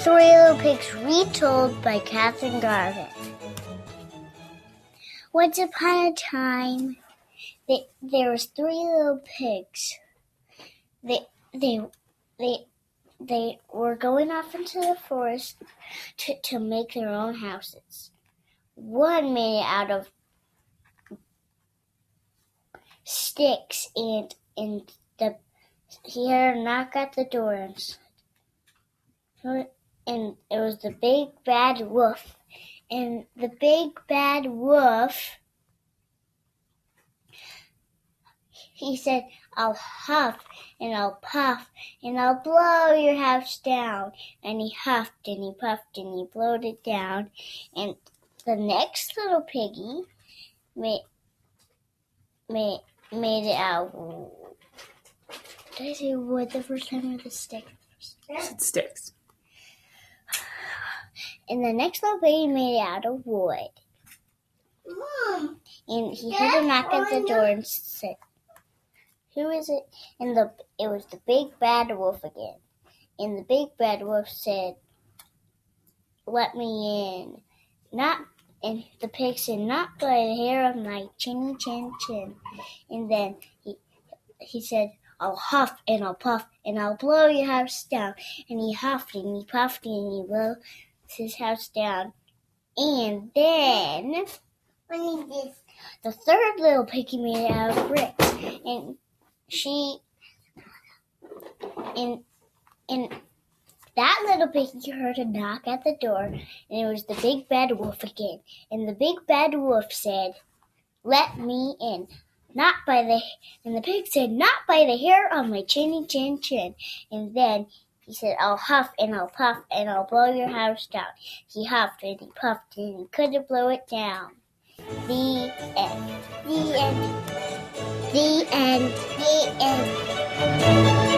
Three Little Pigs retold by Catherine Garvin. Once upon a time, they, there was three little pigs. They they they they were going off into the forest to, to make their own houses. One made out of sticks and and the he heard a knock at the door and and it was the big bad wolf. And the big bad wolf, he said, I'll huff and I'll puff and I'll blow your house down. And he huffed and he puffed and he blowed it down. And the next little piggy made, made, made it out did I say wood the first time or the stick? It sticks. And the next little baby made it out of wood. Mom, And he heard a knock at the door and said, Who is it? And the it was the big bad wolf again. And the big bad wolf said, Let me in. Not and the pig said, Not by the hair of my chinny chin chin. And then he he said, I'll huff and I'll puff and I'll blow your house down. And he huffed and he puffed and he blew his house down. And then the third little piggy made it out of bricks, and she and and that little piggy heard a knock at the door, and it was the big bad wolf again. And the big bad wolf said, "Let me in." Not by the and the pig said, "Not by the hair on my chinny chin chin." And then he said, "I'll huff and I'll puff and I'll blow your house down." He huffed and he puffed and he couldn't blow it down. The end. The end. The end. The end.